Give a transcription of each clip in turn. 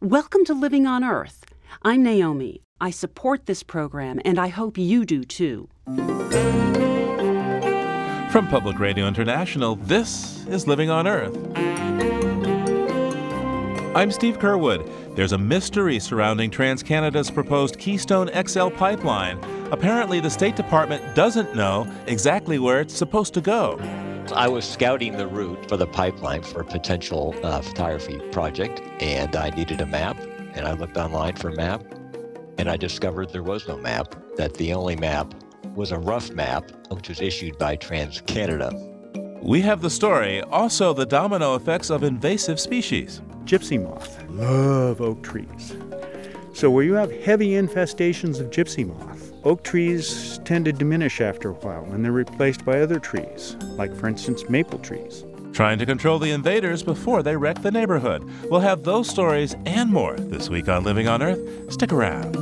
Welcome to Living on Earth. I'm Naomi. I support this program, and I hope you do too. From Public Radio International, this is Living on Earth. I'm Steve Curwood. There's a mystery surrounding TransCanada's proposed Keystone XL pipeline. Apparently, the State Department doesn't know exactly where it's supposed to go. I was scouting the route for the pipeline for a potential uh, photography project, and I needed a map. And I looked online for a map, and I discovered there was no map, that the only map was a rough map, which was issued by TransCanada. We have the story, also the domino effects of invasive species. Gypsy moth love oak trees. So where you have heavy infestations of gypsy moth, oak trees tend to diminish after a while and they're replaced by other trees, like for instance maple trees. Trying to control the invaders before they wreck the neighborhood. We'll have those stories and more this week on Living on Earth. Stick around.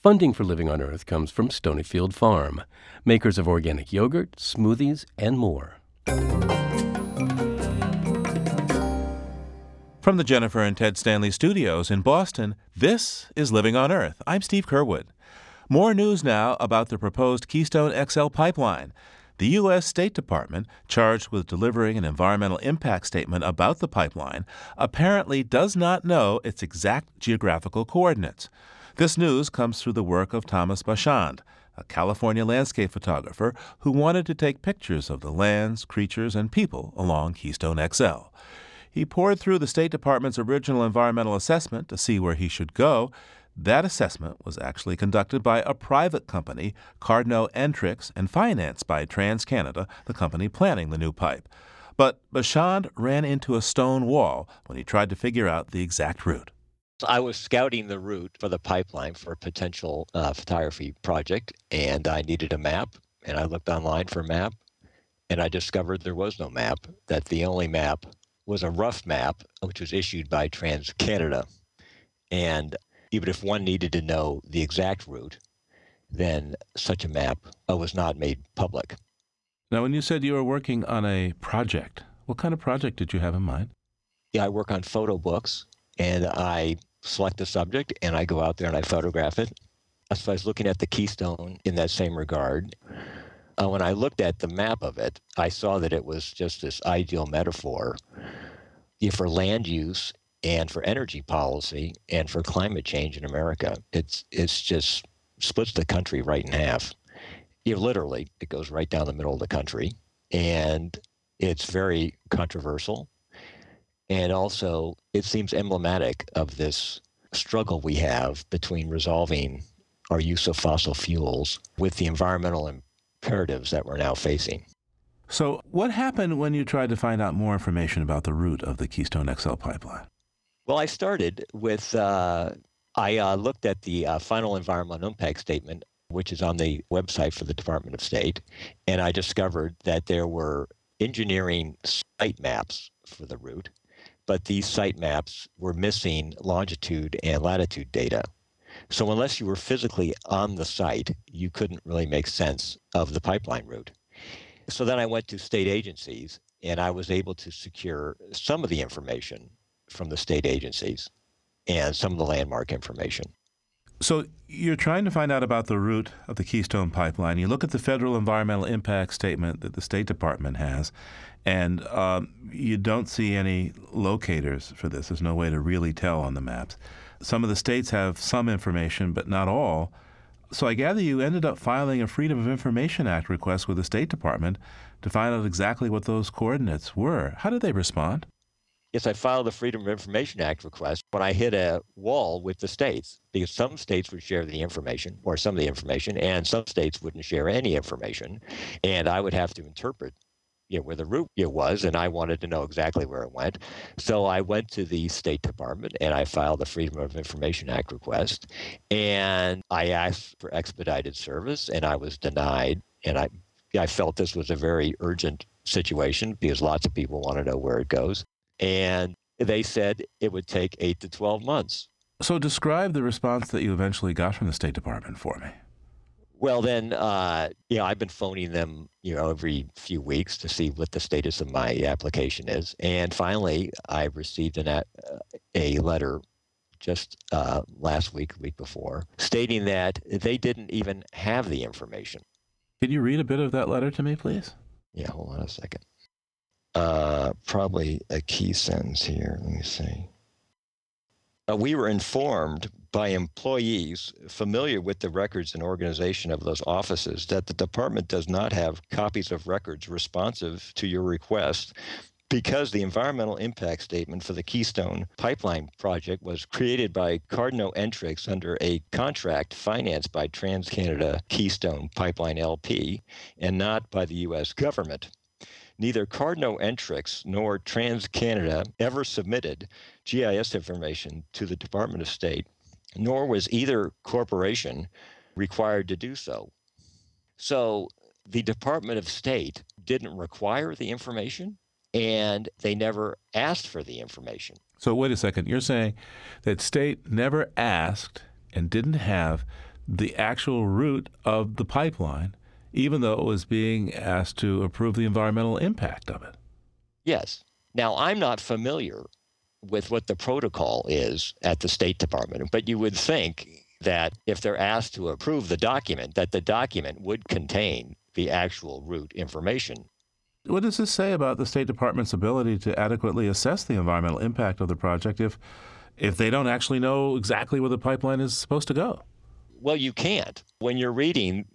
Funding for Living on Earth comes from Stonyfield Farm, makers of organic yogurt, smoothies, and more. From the Jennifer and Ted Stanley studios in Boston, this is Living on Earth. I'm Steve Curwood. More news now about the proposed Keystone XL pipeline. The U.S. State Department, charged with delivering an environmental impact statement about the pipeline, apparently does not know its exact geographical coordinates. This news comes through the work of Thomas Bachand, a California landscape photographer who wanted to take pictures of the lands, creatures, and people along Keystone XL. He pored through the State Department's original environmental assessment to see where he should go. That assessment was actually conducted by a private company, Cardno Entrix, and financed by TransCanada, the company planning the new pipe. But Bachand ran into a stone wall when he tried to figure out the exact route. I was scouting the route for the pipeline for a potential uh, photography project, and I needed a map. And I looked online for a map, and I discovered there was no map, that the only map was a rough map, which was issued by TransCanada. And even if one needed to know the exact route, then such a map uh, was not made public. Now, when you said you were working on a project, what kind of project did you have in mind? Yeah, I work on photo books, and I select a subject and I go out there and I photograph it. So I was looking at the Keystone in that same regard. Uh, when I looked at the map of it, I saw that it was just this ideal metaphor for land use and for energy policy and for climate change in America. It's it's just splits the country right in half. You literally, it goes right down the middle of the country, and it's very controversial. And also, it seems emblematic of this struggle we have between resolving our use of fossil fuels with the environmental imperatives that we're now facing. So, what happened when you tried to find out more information about the route of the Keystone XL pipeline? Well, I started with uh, I uh, looked at the uh, final environmental impact statement, which is on the website for the Department of State, and I discovered that there were engineering site maps for the route, but these site maps were missing longitude and latitude data. So, unless you were physically on the site, you couldn't really make sense of the pipeline route. So then I went to state agencies and I was able to secure some of the information from the state agencies and some of the landmark information. So you're trying to find out about the route of the Keystone Pipeline. You look at the federal environmental impact statement that the State Department has, and um, you don't see any locators for this. There's no way to really tell on the maps. Some of the states have some information, but not all. So I gather you ended up filing a Freedom of Information Act request with the State Department to find out exactly what those coordinates were. How did they respond? Yes, I filed a Freedom of Information Act request when I hit a wall with the states because some states would share the information or some of the information, and some states wouldn't share any information. And I would have to interpret you know, where the root route was, and I wanted to know exactly where it went. So I went to the State Department and I filed the Freedom of Information Act request, and I asked for expedited service, and I was denied. And I, I felt this was a very urgent situation because lots of people want to know where it goes, and they said it would take eight to twelve months. So describe the response that you eventually got from the State Department for me. Well, then, uh, you know, I've been phoning them, you know, every few weeks to see what the status of my application is. And finally, I received an, a letter just uh, last week, week before, stating that they didn't even have the information. Can you read a bit of that letter to me, please? Yeah, hold on a second. Uh, probably a key sentence here. Let me see. Uh, we were informed by employees familiar with the records and organization of those offices that the department does not have copies of records responsive to your request because the environmental impact statement for the Keystone Pipeline project was created by Cardno Entrix under a contract financed by TransCanada Keystone Pipeline LP and not by the U.S. government. Neither Cardno Entrix nor TransCanada ever submitted GIS information to the Department of State, nor was either corporation required to do so. So the Department of State didn't require the information and they never asked for the information. So, wait a second. You're saying that state never asked and didn't have the actual route of the pipeline, even though it was being asked to approve the environmental impact of it? Yes. Now, I'm not familiar with what the protocol is at the State Department, but you would think that if they're asked to approve the document, that the document would contain the actual route information what does this say about the State Department's ability to adequately assess the environmental impact of the project if if they don't actually know exactly where the pipeline is supposed to go? Well, you can't. When you're reading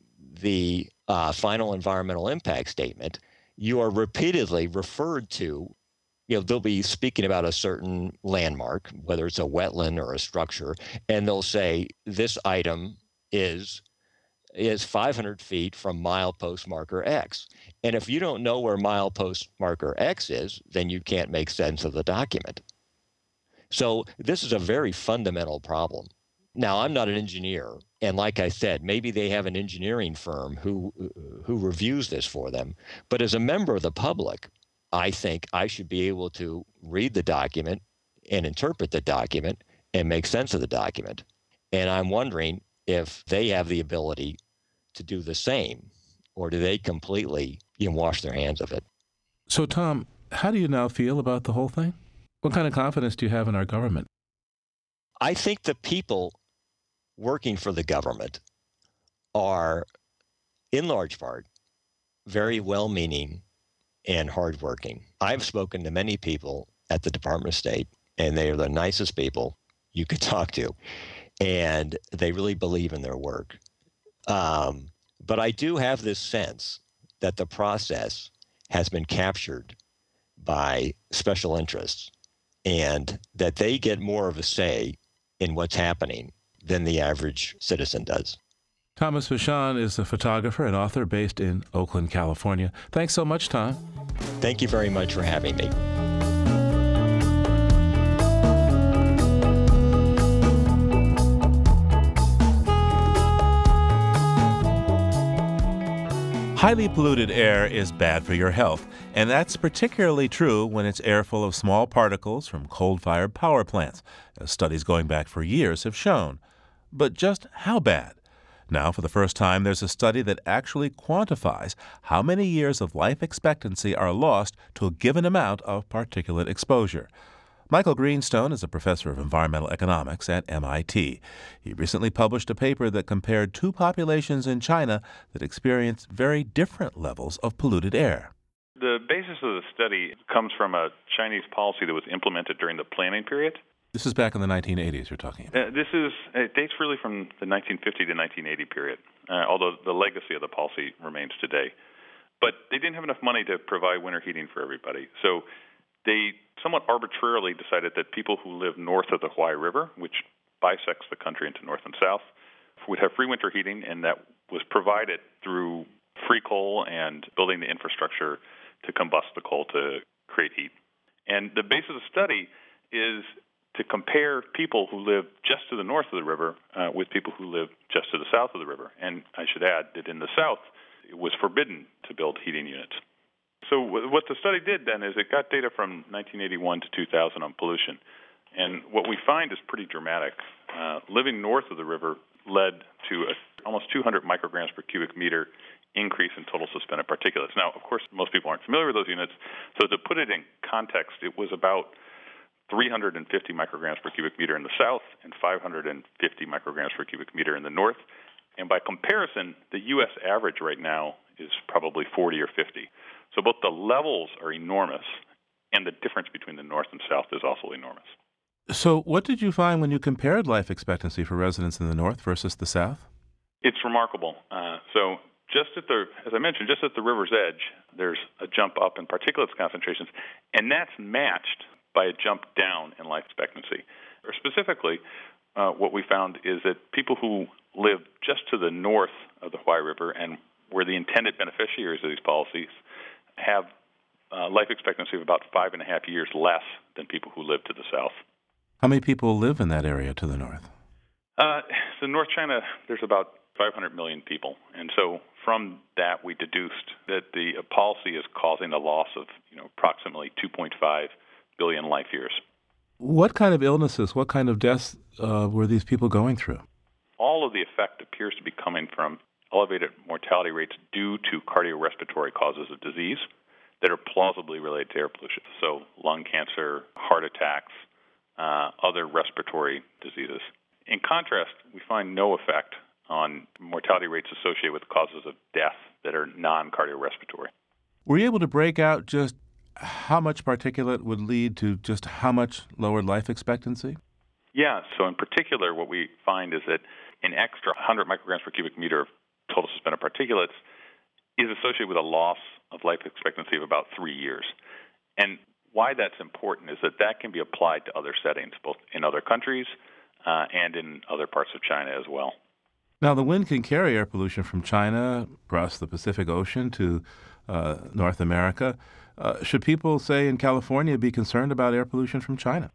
the uh, final environmental impact statement, you are repeatedly referred to. You know, they'll be speaking about a certain landmark, whether it's a wetland or a structure, and they'll say this item is is 500 feet from milepost marker X. And if you don't know where milepost marker X is, then you can't make sense of the document. So this is a very fundamental problem. Now, I'm not an engineer, and like I said, maybe they have an engineering firm who who reviews this for them. But as a member of the public, I think I should be able to read the document and interpret the document and make sense of the document. And I'm wondering if they have the ability to do the same, or do they completely you know, wash their hands of it? So, Tom, how do you now feel about the whole thing? What kind of confidence do you have in our government? I think the people working for the government are, in large part, very well meaning and hardworking. I've spoken to many people at the Department of State, and they are the nicest people you could talk to. And they really believe in their work. Um, but I do have this sense that the process has been captured by special interests and that they get more of a say in what's happening than the average citizen does. Thomas Bachand is a photographer and author based in Oakland, California. Thanks so much, Tom. Thank you very much for having me. Highly polluted air is bad for your health, and that's particularly true when it's air full of small particles from coal fired power plants, as studies going back for years have shown. But just how bad? Now, for the first time, there's a study that actually quantifies how many years of life expectancy are lost to a given amount of particulate exposure. Michael Greenstone is a professor of environmental economics at MIT. He recently published a paper that compared two populations in China that experienced very different levels of polluted air. The basis of the study comes from a Chinese policy that was implemented during the planning period. This is back in the 1980s you're talking about. Uh, this is it dates really from the 1950 to 1980 period, uh, although the legacy of the policy remains today. But they didn't have enough money to provide winter heating for everybody. So they somewhat arbitrarily decided that people who live north of the Huai River, which bisects the country into north and south, would have free winter heating, and that was provided through free coal and building the infrastructure to combust the coal to create heat. And the basis of the study is to compare people who live just to the north of the river uh, with people who live just to the south of the river. And I should add that in the south, it was forbidden to build heating units. So what the study did then is it got data from 1981 to 2000 on pollution, and what we find is pretty dramatic. Uh, living north of the river, led to a, almost 200 micrograms per cubic meter increase in total suspended particulates. Now, of course, most people aren't familiar with those units, so to put it in context, it was about 350 micrograms per cubic meter in the south and 550 micrograms per cubic meter in the north. And by comparison, the U.S. average right now is probably 40 or 50. So both the levels are enormous, and the difference between the north and south is also enormous. So, what did you find when you compared life expectancy for residents in the north versus the south? It's remarkable. Uh, so, just at the, as I mentioned, just at the river's edge, there's a jump up in particulates concentrations, and that's matched by a jump down in life expectancy. Or specifically, uh, what we found is that people who live just to the north of the Huai River and were the intended beneficiaries of these policies have uh, life expectancy of about five and a half years less than people who live to the south. How many people live in that area to the north? Uh, so North China, there's about 500 million people, and so from that we deduced that the policy is causing a loss of you know approximately 2.5 billion life years. What kind of illnesses, what kind of deaths uh, were these people going through? All of the effect appears to be coming from elevated mortality rates due to cardiorespiratory causes of disease that are plausibly related to air pollution. So, lung cancer, heart attacks, uh, other respiratory diseases. In contrast, we find no effect on mortality rates associated with causes of death that are non cardiorespiratory. Were you able to break out just how much particulate would lead to just how much lowered life expectancy? Yeah, so in particular, what we find is that an extra 100 micrograms per cubic meter of total suspended particulates is associated with a loss of life expectancy of about three years. And why that's important is that that can be applied to other settings, both in other countries uh, and in other parts of China as well. Now, the wind can carry air pollution from China across the Pacific Ocean to uh, North America. Uh, should people, say, in California, be concerned about air pollution from China?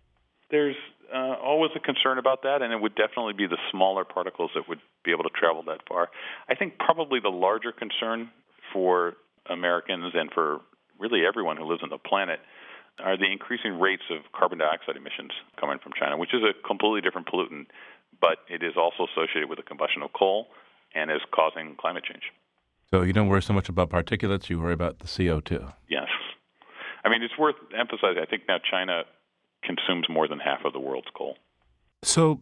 There's uh, always a concern about that, and it would definitely be the smaller particles that would be able to travel that far. I think probably the larger concern for Americans and for really everyone who lives on the planet are the increasing rates of carbon dioxide emissions coming from China, which is a completely different pollutant, but it is also associated with the combustion of coal and is causing climate change. So you don't worry so much about particulates, you worry about the CO2. Yes. I mean, it's worth emphasizing. I think now China consumes more than half of the world's coal. So,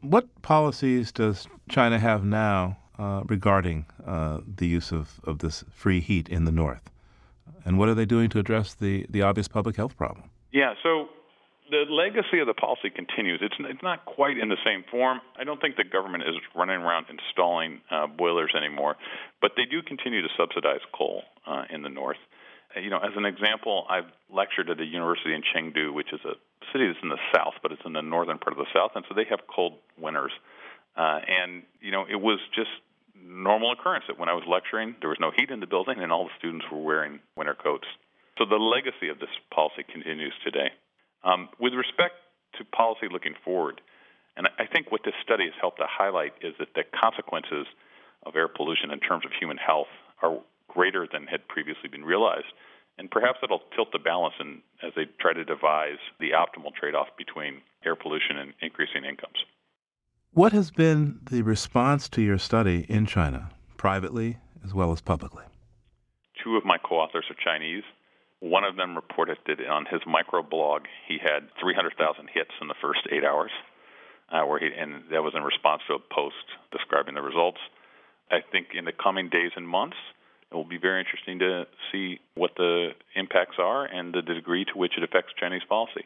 what policies does China have now uh, regarding uh, the use of, of this free heat in the north? And what are they doing to address the, the obvious public health problem? Yeah, so the legacy of the policy continues. It's, it's not quite in the same form. I don't think the government is running around installing uh, boilers anymore, but they do continue to subsidize coal uh, in the north. Uh, you know, as an example, I've lectured at a university in Chengdu, which is a city that's in the south, but it's in the northern part of the south, and so they have cold winters. Uh, and you know, it was just normal occurrence that when I was lecturing, there was no heat in the building, and all the students were wearing winter coats. So the legacy of this policy continues today. Um, with respect to policy looking forward, and I think what this study has helped to highlight is that the consequences of air pollution in terms of human health are greater than had previously been realized. And perhaps it'll tilt the balance in, as they try to devise the optimal trade off between air pollution and increasing incomes. What has been the response to your study in China, privately as well as publicly? Two of my co authors are Chinese. One of them reported that on his microblog he had 300,000 hits in the first eight hours, uh, where he, and that was in response to a post describing the results. I think in the coming days and months, it will be very interesting to see what the impacts are and the degree to which it affects Chinese policy.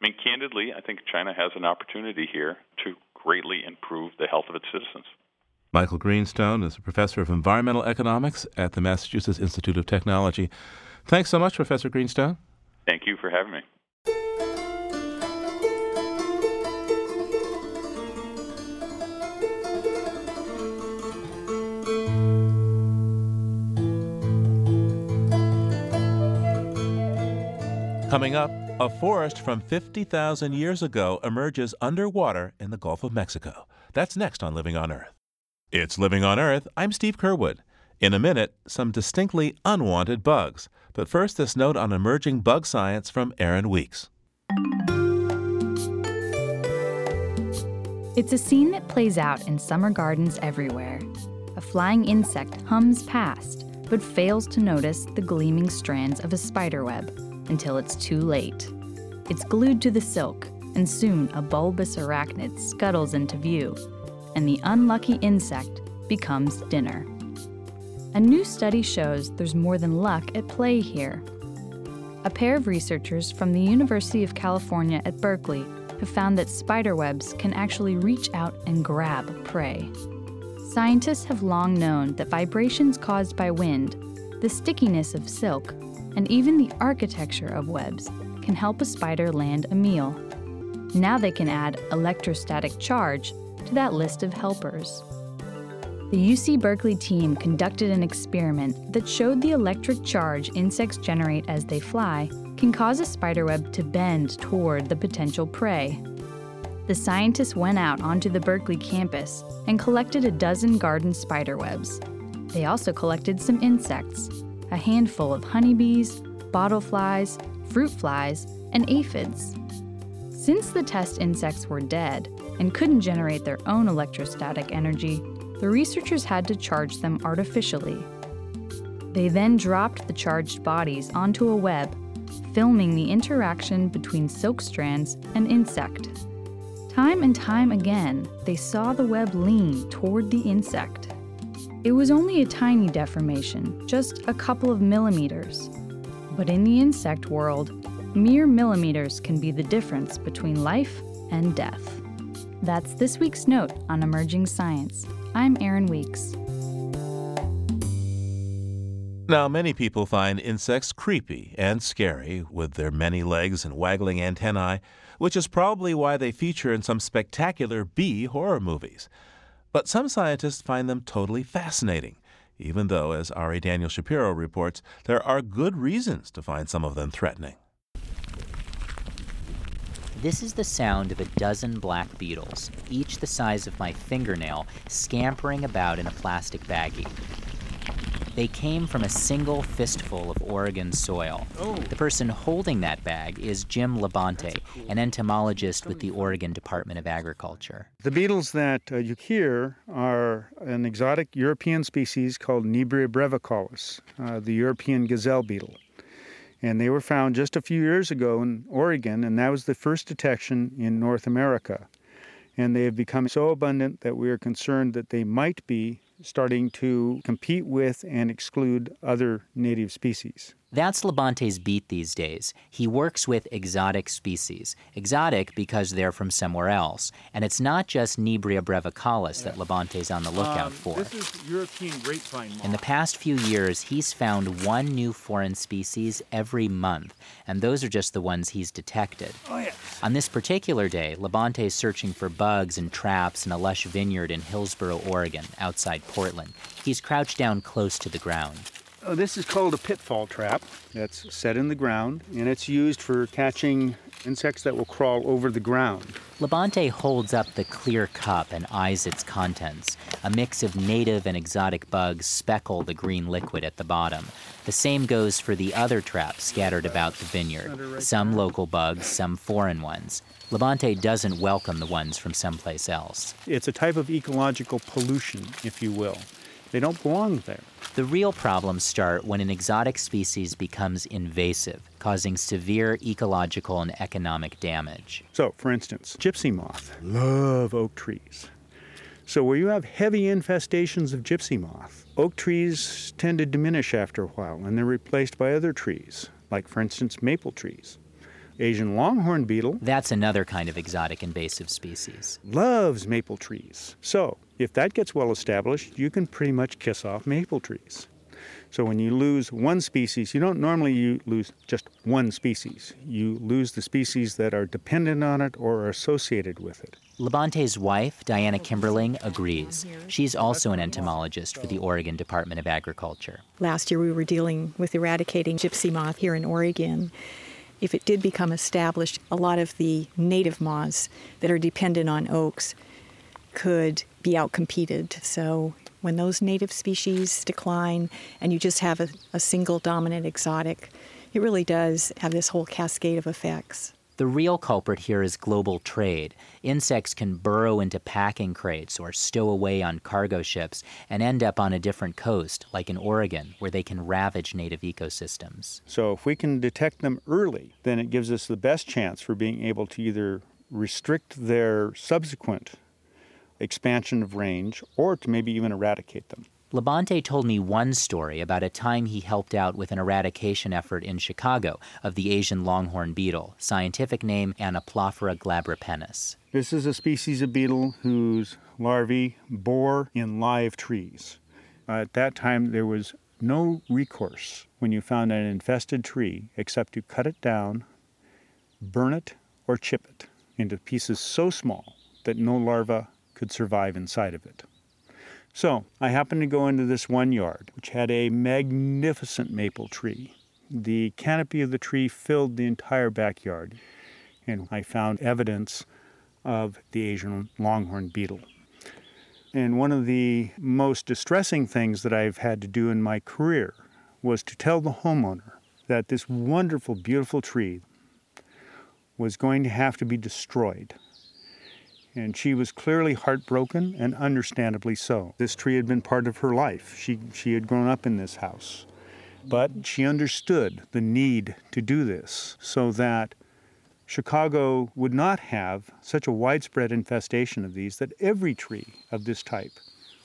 I mean, candidly, I think China has an opportunity here to greatly improve the health of its citizens. Michael Greenstone is a professor of environmental economics at the Massachusetts Institute of Technology. Thanks so much, Professor Greenstone. Thank you for having me. Coming up, a forest from 50,000 years ago emerges underwater in the Gulf of Mexico. That's next on Living on Earth. It's Living on Earth. I'm Steve Curwood. In a minute, some distinctly unwanted bugs. But first, this note on emerging bug science from Erin Weeks. It's a scene that plays out in summer gardens everywhere. A flying insect hums past, but fails to notice the gleaming strands of a spiderweb until it's too late. It's glued to the silk, and soon a bulbous arachnid scuttles into view, and the unlucky insect becomes dinner. A new study shows there's more than luck at play here. A pair of researchers from the University of California at Berkeley have found that spiderwebs can actually reach out and grab prey. Scientists have long known that vibrations caused by wind, the stickiness of silk, and even the architecture of webs can help a spider land a meal. Now they can add electrostatic charge to that list of helpers. The UC Berkeley team conducted an experiment that showed the electric charge insects generate as they fly can cause a spiderweb to bend toward the potential prey the scientists went out onto the Berkeley campus and collected a dozen garden spiderwebs. They also collected some insects a handful of honeybees, bottleflies, fruit flies, and aphids. Since the test insects were dead and couldn't generate their own electrostatic energy, the researchers had to charge them artificially. They then dropped the charged bodies onto a web, filming the interaction between silk strands and insect. Time and time again, they saw the web lean toward the insect. It was only a tiny deformation, just a couple of millimeters. But in the insect world, mere millimeters can be the difference between life and death. That's this week's note on emerging science. I'm Erin Weeks. Now, many people find insects creepy and scary with their many legs and waggling antennae which is probably why they feature in some spectacular bee horror movies. But some scientists find them totally fascinating, even though, as Ari Daniel Shapiro reports, there are good reasons to find some of them threatening. This is the sound of a dozen black beetles, each the size of my fingernail, scampering about in a plastic baggie. They came from a single fistful of Oregon soil. Oh. The person holding that bag is Jim Labonte, cool. an entomologist with the Oregon Department of Agriculture. The beetles that uh, you hear are an exotic European species called Nebria brevicollis, uh, the European gazelle beetle. And they were found just a few years ago in Oregon, and that was the first detection in North America. And they have become so abundant that we are concerned that they might be starting to compete with and exclude other native species. That's Labonte's beat these days. He works with exotic species. Exotic because they're from somewhere else. And it's not just Nebria brevicollis that Labonte's on the lookout um, for. This is European grapevine moth. In the past few years, he's found one new foreign species every month, and those are just the ones he's detected. Oh. On this particular day, Labonte is searching for bugs and traps in a lush vineyard in Hillsboro, Oregon, outside Portland. He's crouched down close to the ground. Oh, this is called a pitfall trap that's set in the ground, and it's used for catching insects that will crawl over the ground. Labonte holds up the clear cup and eyes its contents. A mix of native and exotic bugs speckle the green liquid at the bottom. The same goes for the other traps scattered about the vineyard. Some local bugs, some foreign ones. Labonte doesn't welcome the ones from someplace else. It's a type of ecological pollution, if you will. They don't belong there. The real problems start when an exotic species becomes invasive, causing severe ecological and economic damage. So, for instance, gypsy moth love oak trees. So, where you have heavy infestations of gypsy moth, oak trees tend to diminish after a while and they're replaced by other trees, like, for instance, maple trees. Asian longhorn beetle. That's another kind of exotic invasive species. Loves maple trees. So, if that gets well established, you can pretty much kiss off maple trees. So when you lose one species, you don't normally you lose just one species. You lose the species that are dependent on it or are associated with it. Labonte's wife, Diana oh, Kimberling, agrees. She's also an entomologist for the Oregon Department of Agriculture. Last year we were dealing with eradicating gypsy moth here in Oregon. If it did become established, a lot of the native moths that are dependent on oaks could be outcompeted. So when those native species decline and you just have a, a single dominant exotic, it really does have this whole cascade of effects. The real culprit here is global trade. Insects can burrow into packing crates or stow away on cargo ships and end up on a different coast, like in Oregon, where they can ravage native ecosystems. So, if we can detect them early, then it gives us the best chance for being able to either restrict their subsequent expansion of range or to maybe even eradicate them. Labonte told me one story about a time he helped out with an eradication effort in Chicago of the Asian longhorn beetle, scientific name Anoplophora glabripennis. This is a species of beetle whose larvae bore in live trees. at that time, there was no recourse when you found an infested tree except to cut it down, burn it, or chip it into pieces so small that no larva could survive inside of it. So I happened to go into this one yard, which had a magnificent maple tree. The canopy of the tree filled the entire backyard, and I found evidence of the Asian longhorn beetle. And one of the most distressing things that I've had to do in my career was to tell the homeowner that this wonderful, beautiful tree was going to have to be destroyed and she was clearly heartbroken and understandably so. This tree had been part of her life. She, she had grown up in this house. But she understood the need to do this so that Chicago would not have such a widespread infestation of these that every tree of this type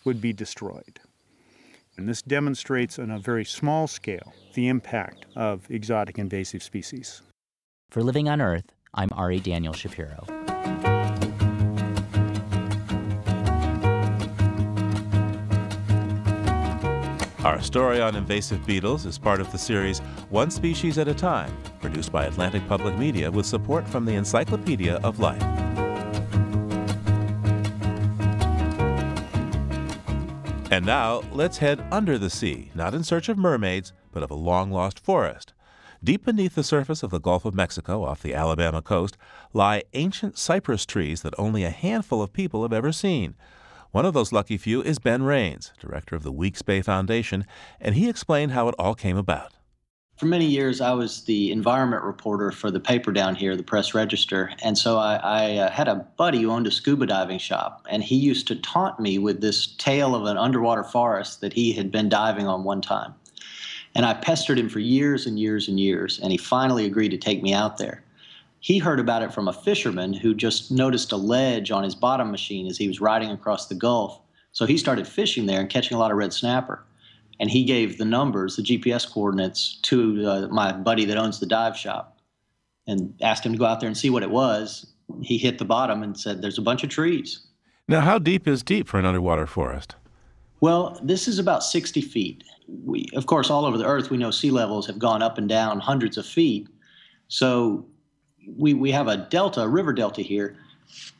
would be destroyed. And this demonstrates on a very small scale the impact of exotic invasive species. For Living on Earth, I'm Ari Daniel Shapiro. Our story on invasive beetles is part of the series One Species at a Time, produced by Atlantic Public Media with support from the Encyclopedia of Life. And now, let's head under the sea, not in search of mermaids, but of a long lost forest. Deep beneath the surface of the Gulf of Mexico off the Alabama coast lie ancient cypress trees that only a handful of people have ever seen. One of those lucky few is Ben Raines, director of the Weeks Bay Foundation, and he explained how it all came about. For many years, I was the environment reporter for the paper down here, the Press Register. And so I, I uh, had a buddy who owned a scuba diving shop, and he used to taunt me with this tale of an underwater forest that he had been diving on one time. And I pestered him for years and years and years, and he finally agreed to take me out there. He heard about it from a fisherman who just noticed a ledge on his bottom machine as he was riding across the Gulf. So he started fishing there and catching a lot of red snapper. And he gave the numbers, the GPS coordinates, to uh, my buddy that owns the dive shop and asked him to go out there and see what it was. He hit the bottom and said, There's a bunch of trees. Now, how deep is deep for an underwater forest? Well, this is about 60 feet. We, of course, all over the earth, we know sea levels have gone up and down hundreds of feet. So we, we have a delta, a river delta here.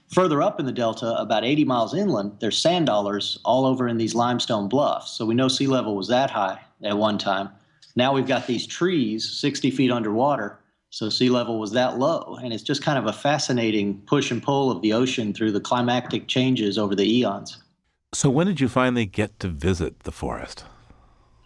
Further up in the delta, about 80 miles inland, there's sand dollars all over in these limestone bluffs. So we know sea level was that high at one time. Now we've got these trees 60 feet underwater, so sea level was that low. And it's just kind of a fascinating push and pull of the ocean through the climatic changes over the eons. So when did you finally get to visit the forest?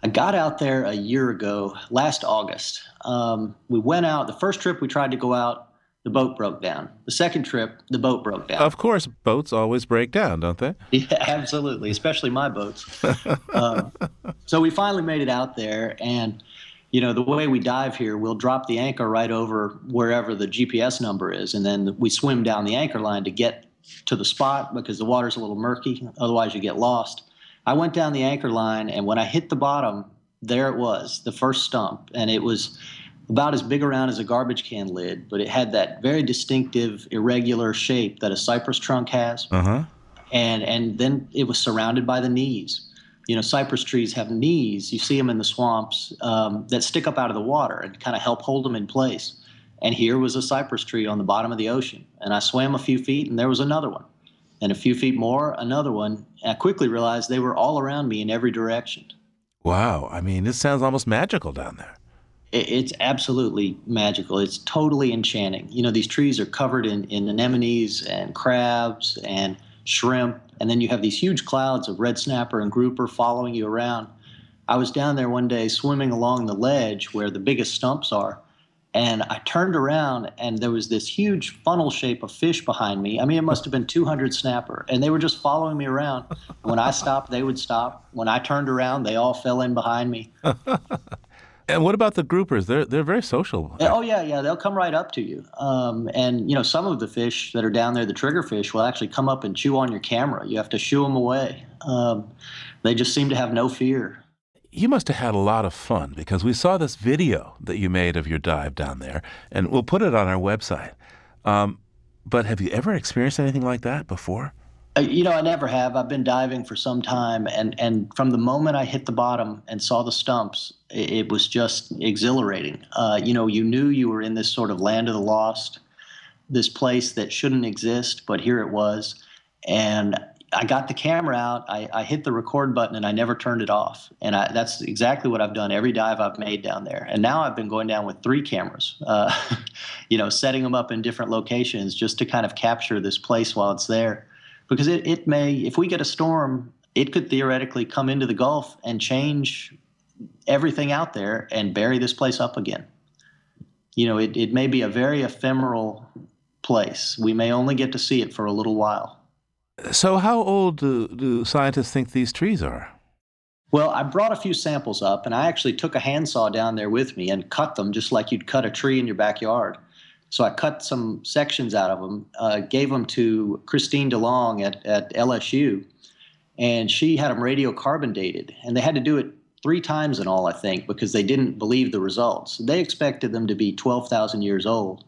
I got out there a year ago, last August. Um, we went out. The first trip we tried to go out, the boat broke down. The second trip, the boat broke down. Of course, boats always break down, don't they? Yeah, absolutely, especially my boats. uh, so we finally made it out there, and you know the way we dive here, we'll drop the anchor right over wherever the GPS number is, and then we swim down the anchor line to get to the spot because the water's a little murky. Otherwise, you get lost. I went down the anchor line, and when I hit the bottom, there it was, the first stump, and it was about as big around as a garbage can lid, but it had that very distinctive, irregular shape that a cypress trunk has. Uh-huh. And and then it was surrounded by the knees. You know, cypress trees have knees. You see them in the swamps um, that stick up out of the water and kind of help hold them in place. And here was a cypress tree on the bottom of the ocean. And I swam a few feet, and there was another one. And a few feet more, another one. And I quickly realized they were all around me in every direction. Wow. I mean, this sounds almost magical down there it's absolutely magical. It's totally enchanting. You know, these trees are covered in, in anemones and crabs and shrimp, and then you have these huge clouds of red snapper and grouper following you around. I was down there one day swimming along the ledge where the biggest stumps are, And I turned around and there was this huge funnel shape of fish behind me. I mean, it must have been 200 snapper. And they were just following me around. When I stopped, they would stop. When I turned around, they all fell in behind me. and what about the groupers? They're, they're very social. Oh, yeah, yeah. They'll come right up to you. Um, and, you know, some of the fish that are down there, the triggerfish, will actually come up and chew on your camera. You have to shoo them away. Um, they just seem to have no fear you must have had a lot of fun because we saw this video that you made of your dive down there, and we'll put it on our website. Um, but have you ever experienced anything like that before? You know, I never have. I've been diving for some time, and and from the moment I hit the bottom and saw the stumps, it, it was just exhilarating. Uh, you know, you knew you were in this sort of land of the lost, this place that shouldn't exist, but here it was, and I got the camera out, I, I, hit the record button, and I never turned it off. And I, that's exactly what I've done every dive I've made down there. And now I've been going down with three cameras, uh, you know, setting them up in different locations just to kind of capture this place while it's there. Because it, it may, if we get a storm, it could theoretically come into the Gulf and change everything out there and bury this place up again. You know, it, it may be a very ephemeral place. We may only get to see it for a little while. So, how old do, do scientists think these trees are? Well, I brought a few samples up, and I actually took a handsaw down there with me and cut them just like you'd cut a tree in your backyard. So I cut some sections out of them, uh, gave them to Kristine DeLong at, at LSU, and she had them radiocarbon dated. And they had to do it three times in all, I think, because they didn't believe the results. They expected them to be 12,000 years old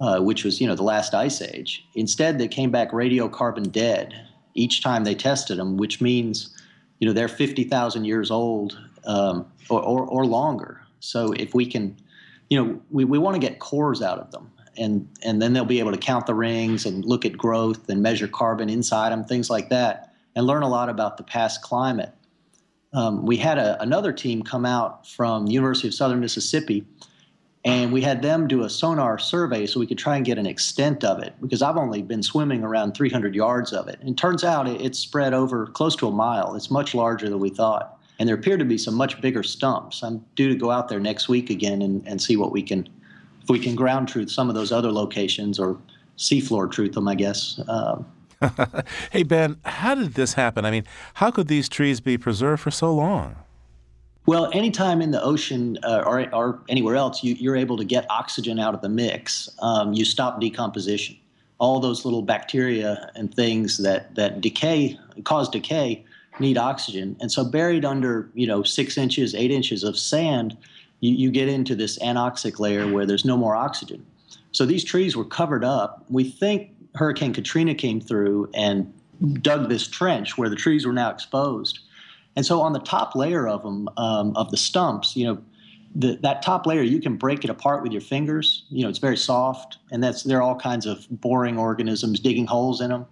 uh, which was you know the last ice age. Instead, they came back radiocarbon dead each time they tested them, which means you know they're 50,000 years old um, or, or, or, longer. So if we can, you know, we, we want to get cores out of them. And, and then they'll be able to count the rings and look at growth and measure carbon inside them, things like that, and learn a lot about the past climate. Um, we had a, another team come out from the University of Southern Mississippi and we had them do a sonar survey so we could try and get an extent of it because I've only been swimming around 300 yards of it. And it turns out it's spread over close to a mile. It's much larger than we thought. And there appear to be some much bigger stumps. I'm due to go out there next week again and, and see what we can, if we can ground truth some of those other locations or seafloor truth them, I guess. Uh, hey, Ben, how did this happen? I mean, how could these trees be preserved for so long? Well, anytime in the ocean uh, or, or, anywhere else, you, are able to get oxygen out of the mix, um, you stop decomposition. All those little bacteria and things that, that decay, cause decay, need oxygen. And so buried under, you know, six inches, eight inches of sand, you, you get into this anoxic layer where there's no more oxygen. So these trees were covered up. We think Hurricane Katrina came through and dug this trench where the trees were now exposed and so on the top layer of them, um, of the stumps, you know, the, that top layer, you can break it apart with your fingers. You know, it's very soft, and that's there are all kinds of boring organisms digging holes in them.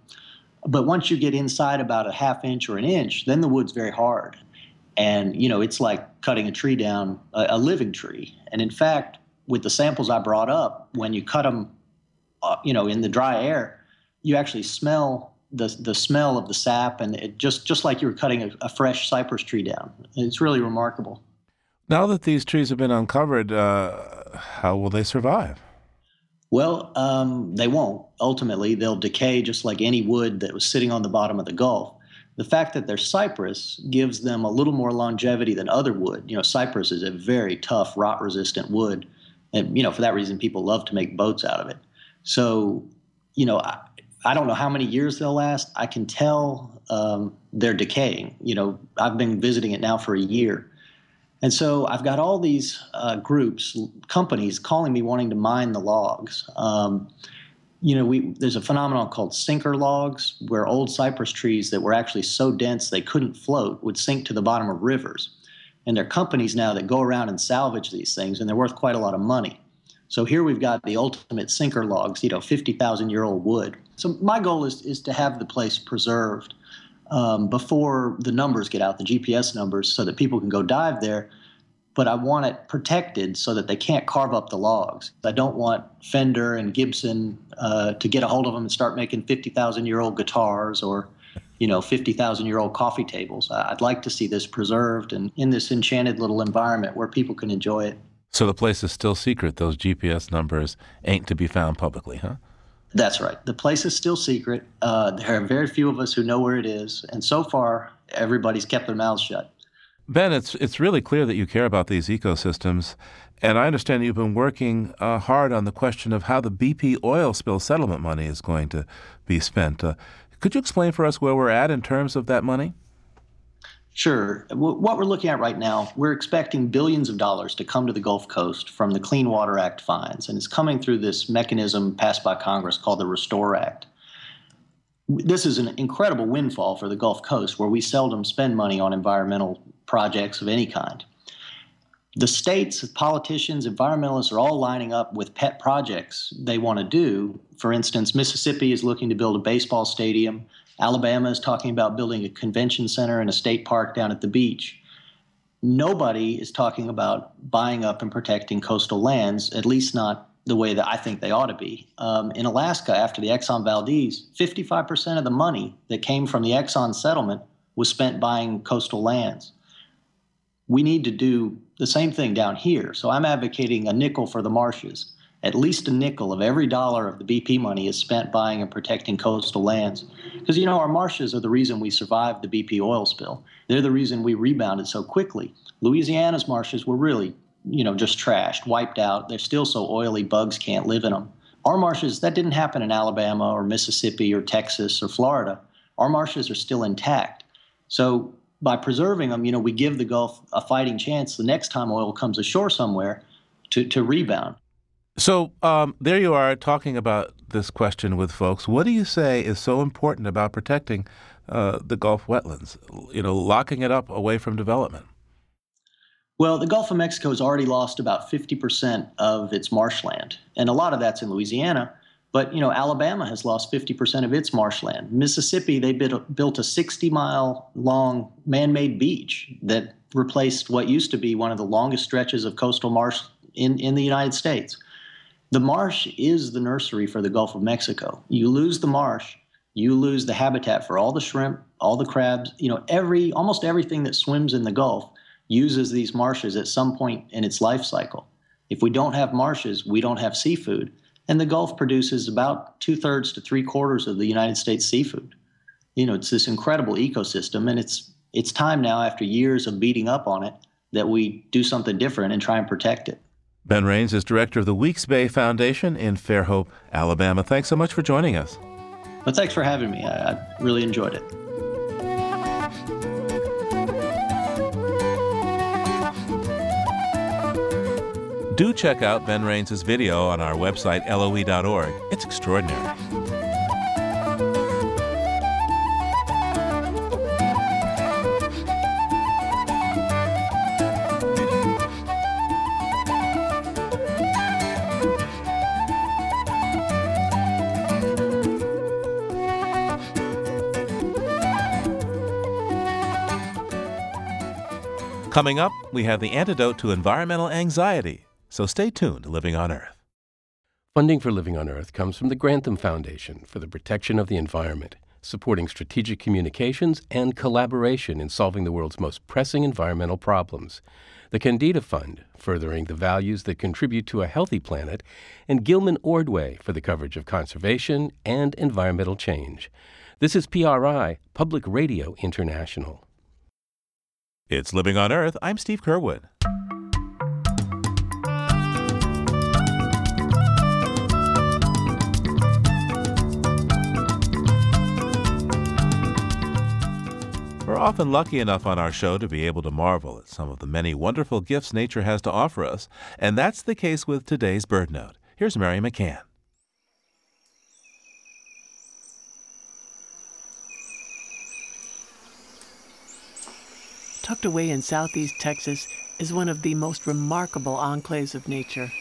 But once you get inside about a half inch or an inch, then the wood's very hard, and you know it's like cutting a tree down, a, a living tree. And in fact, with the samples I brought up, when you cut them, uh, you know, in the dry air, you actually smell the the smell of the sap, and it just just like you were cutting a, a fresh cypress tree down. It's really remarkable. Now that these trees have been uncovered, uh, how will they survive? Well, um, they won't. Ultimately, they'll decay just like any wood that was sitting on the bottom of the Gulf. The fact that they're cypress gives them a little more longevity than other wood. You know, cypress is a very tough, rot-resistant wood, and you know for that reason, people love to make boats out of it. So, you know, I don't know how many years they'll last. I can tell um, they're decaying. You know, I've been visiting it now for a year. And so I've got all these uh, groups, companies calling me wanting to mine the logs. Um, you know, we, there's a phenomenon called sinker logs where old cypress trees that were actually so dense they couldn't float would sink to the bottom of rivers. And there are companies now that go around and salvage these things, and they're worth quite a lot of money. So here we've got the ultimate sinker logs, you know, 50,000 year old wood. So my goal is, is to have the place preserved um, before the numbers get out, the GPS numbers, so that people can go dive there. But I want it protected so that they can't carve up the logs. I don't want Fender and Gibson uh, to get a hold of them and start making 50,000 year old guitars or you know 50,000 year old coffee tables. I'd like to see this preserved and in this enchanted little environment where people can enjoy it. So the place is still secret. Those GPS numbers ain't to be found publicly, huh? That's right. The place is still secret. Uh, there are very few of us who know where it is, and so far, everybody's kept their mouths shut. Ben, it's it's really clear that you care about these ecosystems, and I understand you've been working uh, hard on the question of how the BP oil spill settlement money is going to be spent. Uh, could you explain for us where we're at in terms of that money? Sure. What we're looking at right now, we're expecting billions of dollars to come to the Gulf Coast from the Clean Water Act fines, and it's coming through this mechanism passed by Congress called the Restore Act. This is an incredible windfall for the Gulf Coast where we seldom spend money on environmental projects of any kind. The states, politicians, environmentalists are all lining up with pet projects they want to do. For instance, Mississippi is looking to build a baseball stadium. Alabama is talking about building a convention center and a state park down at the beach. Nobody is talking about buying up and protecting coastal lands, at least not the way that I think they ought to be. Um, in Alaska, after the Exxon Valdez, 55% of the money that came from the Exxon settlement was spent buying coastal lands. We need to do the same thing down here. So I'm advocating a nickel for the marshes at least a nickel of every dollar of the BP money is spent buying and protecting coastal lands. Because, you know, our marshes are the reason we survived the BP oil spill. They're the reason we rebounded so quickly. Louisiana's marshes were really, you know, just trashed, wiped out. They're still so oily, bugs can't live in them. Our marshes, that didn't happen in Alabama or Mississippi or Texas or Florida. Our marshes are still intact. So by preserving them, you know, we give the Gulf a fighting chance the next time oil comes ashore somewhere to, to rebound. So um, there you are talking about this question with folks. What do you say is so important about protecting uh, the Gulf wetlands? You know, locking it up away from development. Well, the Gulf of Mexico has already lost about 50% of its marshland, and a lot of that's in Louisiana. But you know, Alabama has lost 50% of its marshland. Mississippi, they built a 60-mile long man-made beach that replaced what used to be one of the longest stretches of coastal marsh in, in the United States. The marsh is the nursery for the Gulf of Mexico. You lose the marsh, you lose the habitat for all the shrimp, all the crabs, you know, every almost everything that swims in the Gulf uses these marshes at some point in its life cycle. If we don't have marshes, we don't have seafood. And the Gulf produces about two thirds to three quarters of the United States seafood. You know, it's this incredible ecosystem, and it's it's time now, after years of beating up on it, that we do something different and try and protect it. Ben Raines is director of the Weeks Bay Foundation in Fairhope, Alabama. Thanks so much for joining us. Well, thanks for having me. I, I really enjoyed it. Do check out Ben Raines' video on our website, loe.org. It's extraordinary. Coming up, we have the antidote to environmental anxiety. So stay tuned to Living on Earth. Funding for Living on Earth comes from the Grantham Foundation for the Protection of the Environment, supporting strategic communications and collaboration in solving the world's most pressing environmental problems. The Kendeda Fund, furthering the values that contribute to a healthy planet, and Gilman Ordway for the coverage of conservation and environmental change. This is PRI, Public Radio International. It's Living on Earth. I'm Steve Curwood. We're often lucky enough on our show to be able to marvel at some of the many wonderful gifts nature has to offer us, and that's the case with today's BirdNote. Here's Mary McCann. Tucked away in southeast Texas, is one of the most remarkable enclaves of nature.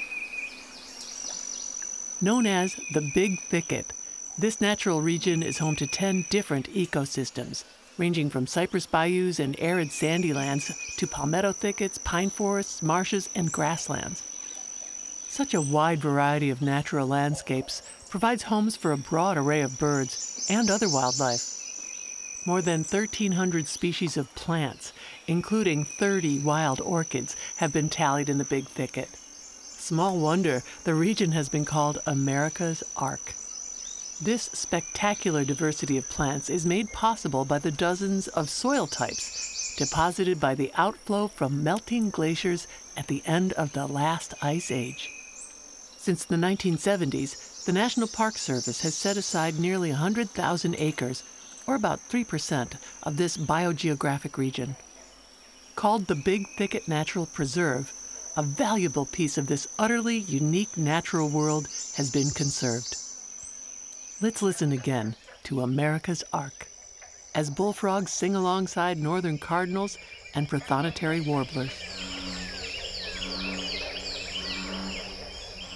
Known as the Big Thicket, this natural region is home to 10 different ecosystems, ranging from cypress bayous and arid sandy lands to palmetto thickets, pine forests, marshes, and grasslands. Such a wide variety of natural landscapes provides homes for a broad array of birds and other wildlife. More than 1,300 species of plants including 30 wild orchids, have been tallied in the Big Thicket. Small wonder the region has been called America's Ark. This spectacular diversity of plants is made possible by the dozens of soil types deposited by the outflow from melting glaciers at the end of the last ice age. Since the 1970s, the National Park Service has set aside nearly 100,000 acres, or about 3% of this biogeographic region. Called the Big Thicket Natural Preserve, a valuable piece of this utterly unique natural world has been conserved. Let's listen again to America's Ark as bullfrogs sing alongside northern cardinals and prothonotary warblers.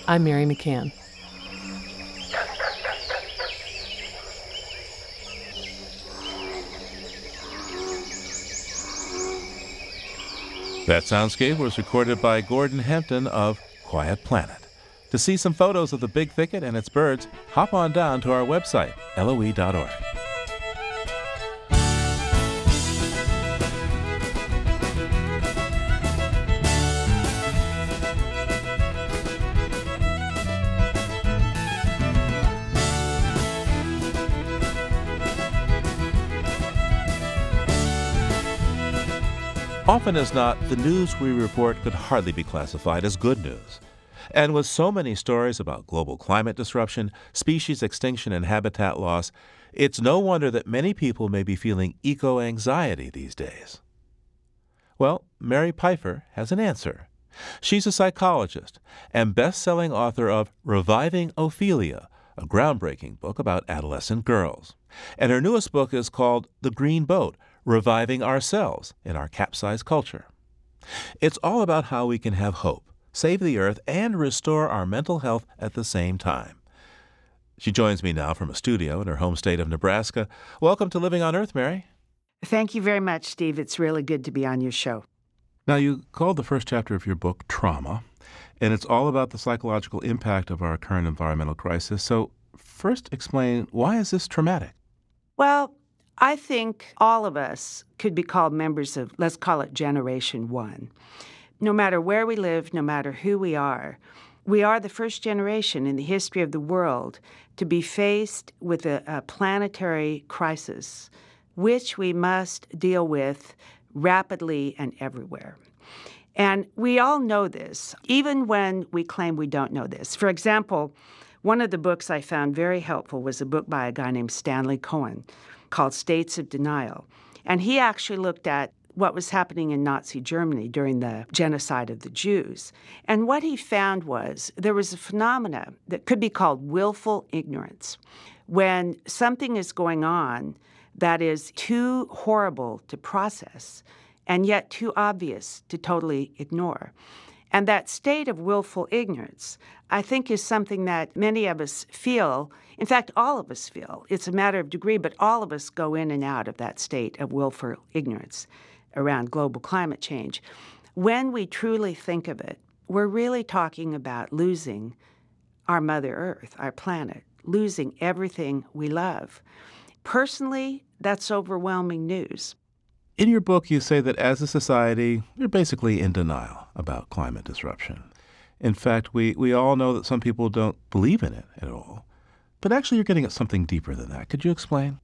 I'm Mary McCann. That soundscape was recorded by Gordon Hempton of Quiet Planet. To see some photos of the Big Thicket and its birds, hop on down to our website, loe.org. Often as not, the news we report could hardly be classified as good news. And with so many stories about global climate disruption, species extinction, and habitat loss, it's no wonder that many people may be feeling eco anxiety these days. Well, Mary Pipher has an answer. She's a psychologist and best selling author of Reviving Ophelia, a groundbreaking book about adolescent girls. And her newest book is called The Green Boat reviving ourselves in our capsized culture. It's all about how we can have hope, save the earth, and restore our mental health at the same time. She joins me now from a studio in her home state of Nebraska. Welcome to Living on Earth, Mary. Thank you very much, Steve. It's really good to be on your show. Now, you called the first chapter of your book Trauma, and it's all about the psychological impact of our current environmental crisis. So, first explain why is this traumatic? Well, I think all of us could be called members of, let's call it Generation One. No matter where we live, no matter who we are, we are the first generation in the history of the world to be faced with a, a planetary crisis, which we must deal with rapidly and everywhere. And we all know this, even when we claim we don't know this. For example, one of the books I found very helpful was a book by a guy named Stanley Cohen called States of Denial. And he actually looked at what was happening in Nazi Germany during the genocide of the Jews. And what he found was there was a phenomena that could be called willful ignorance. When something is going on that is too horrible to process and yet too obvious to totally ignore. And that state of willful ignorance, I think, is something that many of us feel. In fact, all of us feel. It's a matter of degree, but all of us go in and out of that state of willful ignorance around global climate change. When we truly think of it, we're really talking about losing our Mother Earth, our planet, losing everything we love. Personally, that's overwhelming news. In your book, you say that as a society, we're basically in denial about climate disruption. In fact, we, we all know that some people don't believe in it at all. But actually, you're getting at something deeper than that. Could you explain?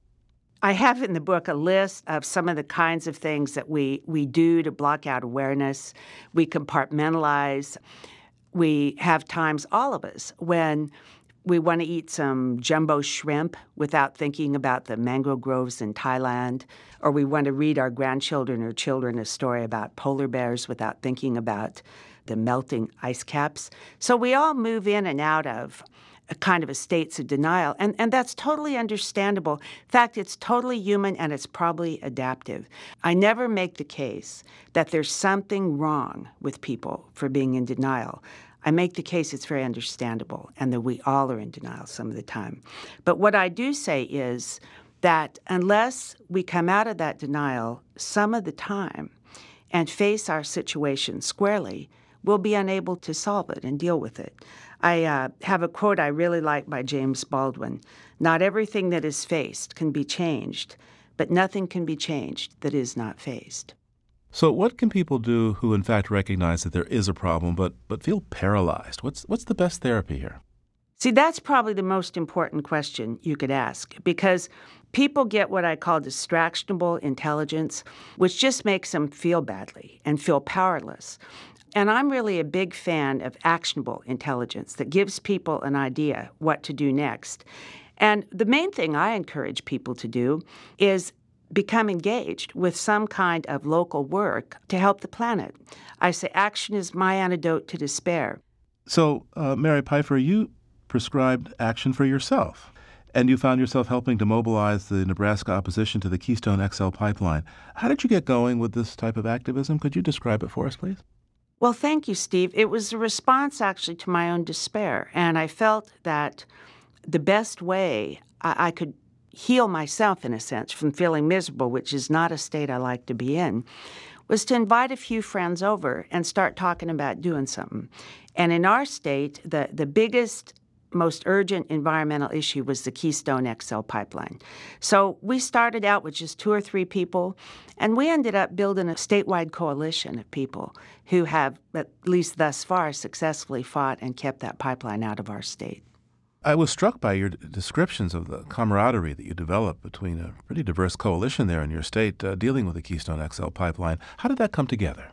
I have in the book a list of some of the kinds of things that we, we do to block out awareness. We compartmentalize. We have times, all of us, when we want to eat some jumbo shrimp without thinking about the mangrove groves in Thailand, or we want to read our grandchildren or children a story about polar bears without thinking about the melting ice caps. So we all move in and out of a kind of a states of denial, and, and that's totally understandable. In fact, it's totally human and it's probably adaptive. I never make the case that there's something wrong with people for being in denial. I make the case it's very understandable and that we all are in denial some of the time. But what I do say is that unless we come out of that denial some of the time and face our situation squarely, we'll be unable to solve it and deal with it. I uh, have a quote I really like by James Baldwin Not everything that is faced can be changed, but nothing can be changed that is not faced. So, what can people do who, in fact, recognize that there is a problem but, but feel paralyzed? What's, what's the best therapy here? See, that's probably the most important question you could ask because people get what I call distractionable intelligence, which just makes them feel badly and feel powerless. And I'm really a big fan of actionable intelligence that gives people an idea what to do next. And the main thing I encourage people to do is become engaged with some kind of local work to help the planet. I say action is my antidote to despair. So, uh, Mary Pipher, you prescribed action for yourself, and you found yourself helping to mobilize the Nebraska opposition to the Keystone XL pipeline. How did you get going with this type of activism? Could you describe it for us, please? Well, thank you, Steve. It was a response actually to my own despair, and I felt that the best way I, I could heal myself, in a sense, from feeling miserable, which is not a state I like to be in, was to invite a few friends over and start talking about doing something. And in our state, the, the biggest most urgent environmental issue was the Keystone XL pipeline. So we started out with just two or three people, and we ended up building a statewide coalition of people who have, at least thus far, successfully fought and kept that pipeline out of our state. I was struck by your descriptions of the camaraderie that you developed between a pretty diverse coalition there in your state uh, dealing with the Keystone XL pipeline. How did that come together?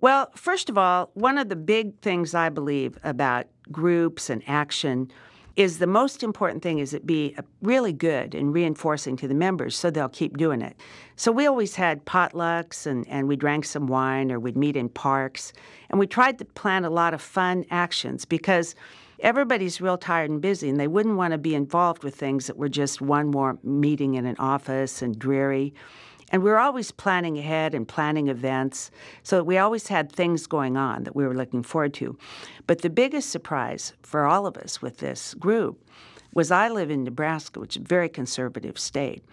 Well, first of all, one of the big things I believe about groups and action is the most important thing is it be uh, really good and reinforcing to the members so they'll keep doing it. So we always had potlucks and, and we drank some wine or we'd meet in parks and we tried to plan a lot of fun actions because everybody's real tired and busy, and they wouldn't want to be involved with things that were just one more meeting in an office and dreary. And we were always planning ahead and planning events, so we always had things going on that we were looking forward to. But the biggest surprise for all of us with this group was I live in Nebraska, which is a very conservative state,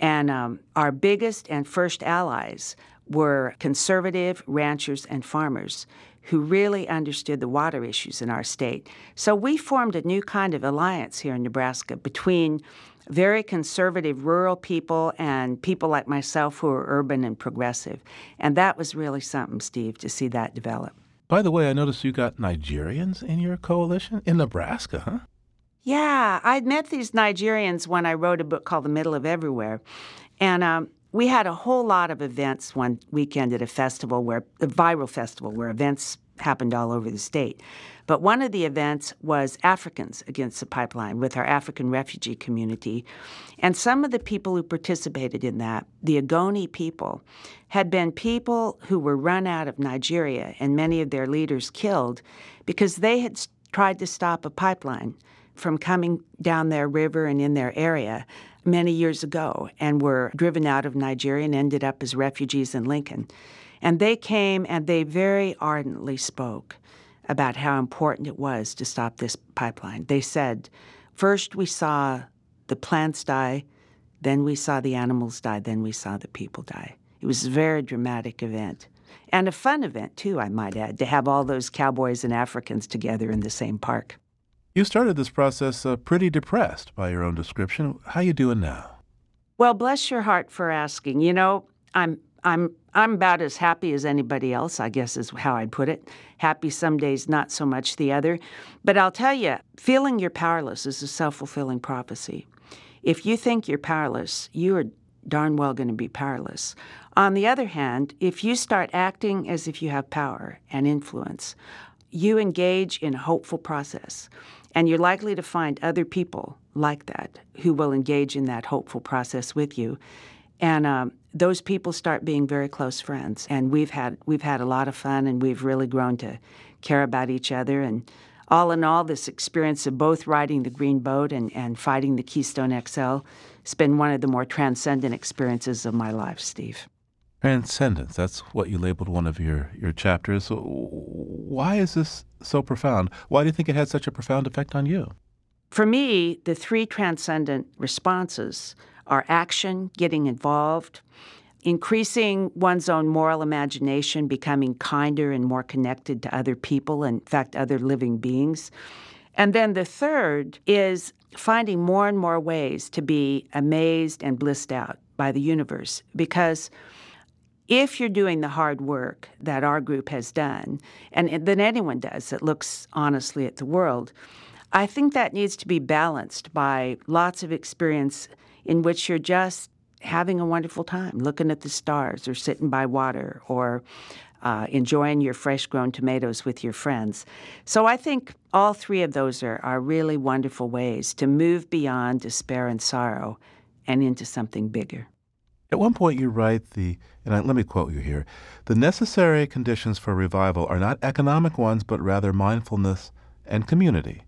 and um, our biggest and first allies were conservative ranchers and farmers who really understood the water issues in our state. So we formed a new kind of alliance here in Nebraska between very conservative rural people and people like myself who are urban and progressive. And that was really something, Steve, to see that develop. By the way, I noticed you got Nigerians in your coalition in Nebraska, huh? Yeah, I'd met these Nigerians when I wrote a book called The Middle of Everywhere. And um, we had a whole lot of events one weekend at a festival where a viral festival where events happened all over the state. But one of the events was Africans Against the Pipeline with our African refugee community. And some of the people who participated in that, the Ogoni people, had been people who were run out of Nigeria and many of their leaders killed because they had tried to stop a pipeline from coming down their river and in their area many years ago and were driven out of Nigeria and ended up as refugees in Lincoln. And they came and they very ardently spoke about how important it was to stop this pipeline. They said, first we saw the plants die, then we saw the animals die, then we saw the people die. It was a very dramatic event. And a fun event, too, I might add, to have all those cowboys and Africans together in the same park. You started this process uh, pretty depressed by your own description. How you doing now? Well, bless your heart for asking. You know, I'm I'm I'm about as happy as anybody else, I guess is how I'd put it. Happy some days, not so much the other. But I'll tell you, feeling you're powerless is a self-fulfilling prophecy. If you think you're powerless, you are darn well going to be powerless. On the other hand, if you start acting as if you have power and influence, you engage in a hopeful process. And you're likely to find other people like that who will engage in that hopeful process with you. And um, those people start being very close friends. And we've had we've had a lot of fun, and we've really grown to care about each other. And all in all, this experience of both riding the green boat and, and fighting the Keystone XL has been one of the more transcendent experiences of my life, Steve. Transcendence, that's what you labeled one of your, your chapters. Why is this so profound? Why do you think it had such a profound effect on you? For me, the three transcendent responses are action, getting involved, increasing one's own moral imagination, becoming kinder and more connected to other people, in fact, other living beings. And then the third is finding more and more ways to be amazed and blissed out by the universe because if you're doing the hard work that our group has done, and that anyone does that looks honestly at the world, I think that needs to be balanced by lots of experience in which you're just having a wonderful time, looking at the stars or sitting by water or uh, enjoying your fresh grown tomatoes with your friends. So I think all three of those are, are really wonderful ways to move beyond despair and sorrow and into something bigger. At one point, you write the, and I, let me quote you here the necessary conditions for revival are not economic ones, but rather mindfulness and community.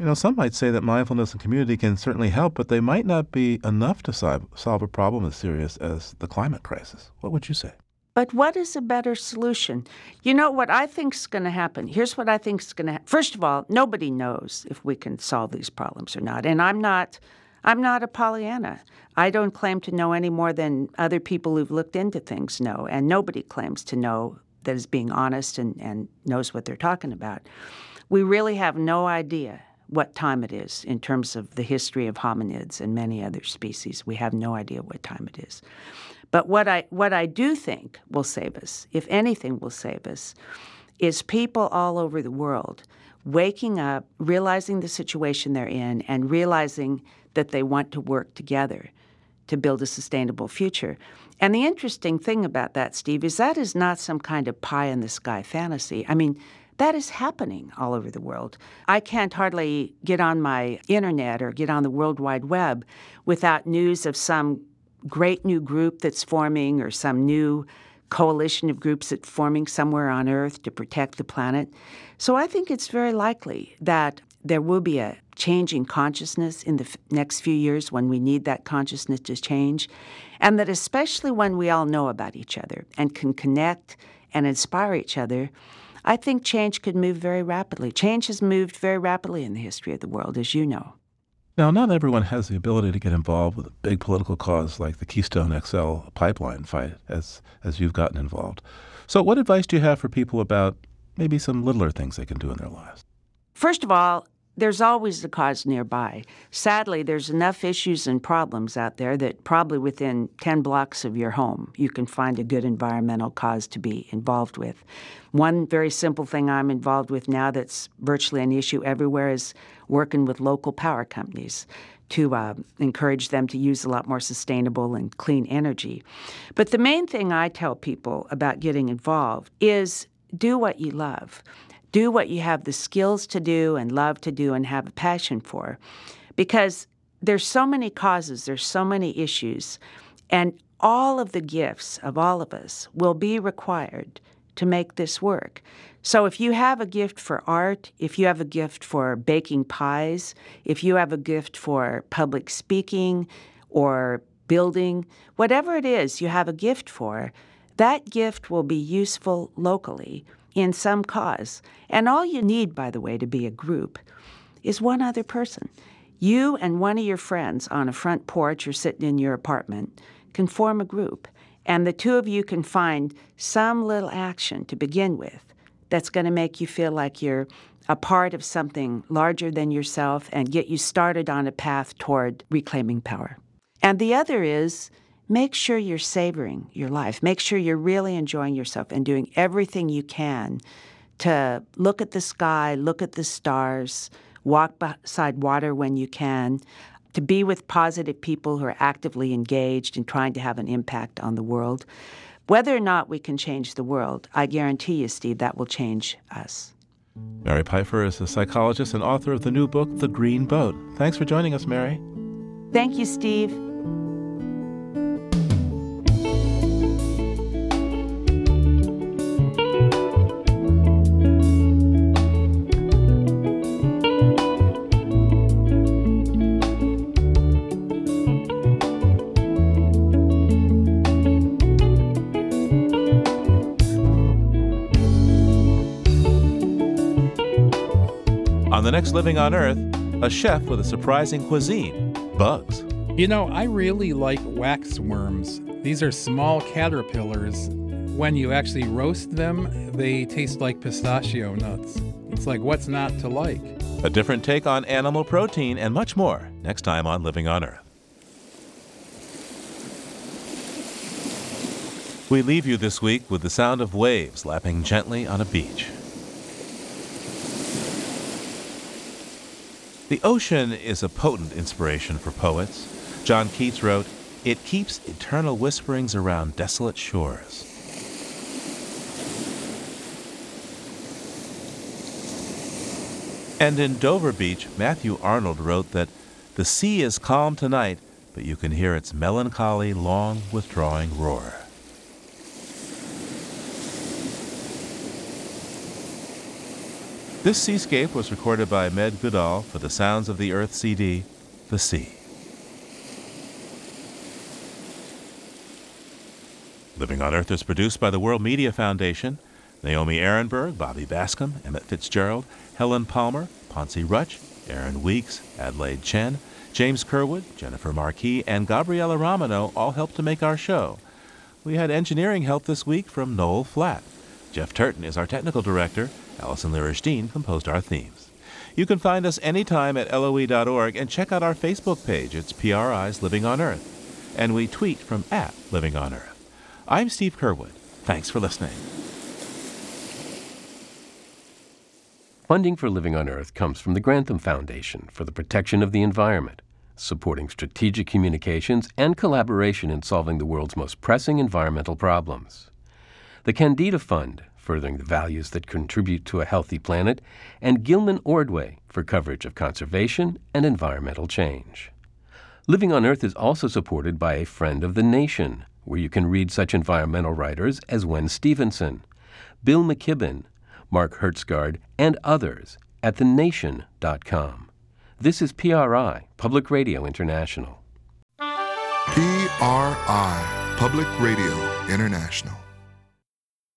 You know, some might say that mindfulness and community can certainly help, but they might not be enough to solve, solve a problem as serious as the climate crisis. What would you say? But what is a better solution? You know what I think is going to happen? Here's what I think is going to happen. First of all, nobody knows if we can solve these problems or not. And I'm not I'm not a Pollyanna. I don't claim to know any more than other people who've looked into things know, and nobody claims to know that is being honest and, and knows what they're talking about. We really have no idea what time it is in terms of the history of hominids and many other species. We have no idea what time it is. But what I what I do think will save us, if anything will save us, is people all over the world waking up, realizing the situation they're in, and realizing that they want to work together to build a sustainable future. And the interesting thing about that, Steve, is that is not some kind of pie in the sky fantasy. I mean, that is happening all over the world. I can't hardly get on my internet or get on the World Wide Web without news of some great new group that's forming or some new coalition of groups that's forming somewhere on Earth to protect the planet. So I think it's very likely that there will be a change in consciousness in the f- next few years when we need that consciousness to change, and that especially when we all know about each other and can connect and inspire each other, I think change could move very rapidly. Change has moved very rapidly in the history of the world, as you know. Now, not everyone has the ability to get involved with a big political cause like the Keystone XL pipeline fight, as, as you've gotten involved. So, what advice do you have for people about maybe some littler things they can do in their lives? First of all, there's always a cause nearby. Sadly, there's enough issues and problems out there that probably within 10 blocks of your home, you can find a good environmental cause to be involved with. One very simple thing I'm involved with now that's virtually an issue everywhere is working with local power companies to uh, encourage them to use a lot more sustainable and clean energy. But the main thing I tell people about getting involved is do what you love do what you have the skills to do and love to do and have a passion for. Because there's so many causes, there's so many issues, and all of the gifts of all of us will be required to make this work. So if you have a gift for art, if you have a gift for baking pies, if you have a gift for public speaking or building, whatever it is you have a gift for, that gift will be useful locally in some cause. And all you need, by the way, to be a group is one other person. You and one of your friends on a front porch or sitting in your apartment can form a group, and the two of you can find some little action to begin with that's going to make you feel like you're a part of something larger than yourself and get you started on a path toward reclaiming power. And the other is make sure you're savoring your life. Make sure you're really enjoying yourself and doing everything you can to look at the sky, look at the stars, walk beside water when you can, to be with positive people who are actively engaged in trying to have an impact on the world. Whether or not we can change the world, I guarantee you, Steve, that will change us. Mary Pipher is a psychologist and author of the new book, The Green Boat. Thanks for joining us, Mary. Thank you, Steve. Next Living on Earth, a chef with a surprising cuisine bugs. You know, I really like wax worms. These are small caterpillars. When you actually roast them, they taste like pistachio nuts. It's like, what's not to like? A different take on animal protein and much more next time on Living on Earth. We leave you this week with the sound of waves lapping gently on a beach. The ocean is a potent inspiration for poets. John Keats wrote, It keeps eternal whisperings around desolate shores. And in Dover Beach, Matthew Arnold wrote that the sea is calm tonight, but you can hear its melancholy, long withdrawing roar. This seascape was recorded by Med Goodall for the Sounds of the Earth CD, The Sea. Living on Earth is produced by the World Media Foundation. Naomi Arenberg, Bobby Bascomb, Emmett Fitzgerald, Helen Palmer, Ponce Rutch, Erin Weeks, Adelaide Chen, James Curwood, Jennifer Marquis, and Gabriella Romano all helped to make our show. We had engineering help this week from Noel Flatt. Jeff Turton is our technical director. Allison Lirish composed our themes. You can find us anytime at loe.org and check out our Facebook page. It's PRI's Living on Earth. And we tweet from at Living on Earth. I'm Steve Curwood. Thanks for listening. Funding for Living on Earth comes from the Grantham Foundation for the Protection of the Environment, supporting strategic communications and collaboration in solving the world's most pressing environmental problems. The Kendeda Fund furthering the values that contribute to a healthy planet, and Gilman Ordway for coverage of conservation and environmental change. Living on Earth is also supported by a Friend of the Nation, where you can read such environmental writers as Wen Stephenson, Bill McKibben, Mark Hertsgaard, and others at thenation.com. This is PRI, Public Radio International. PRI, Public Radio International.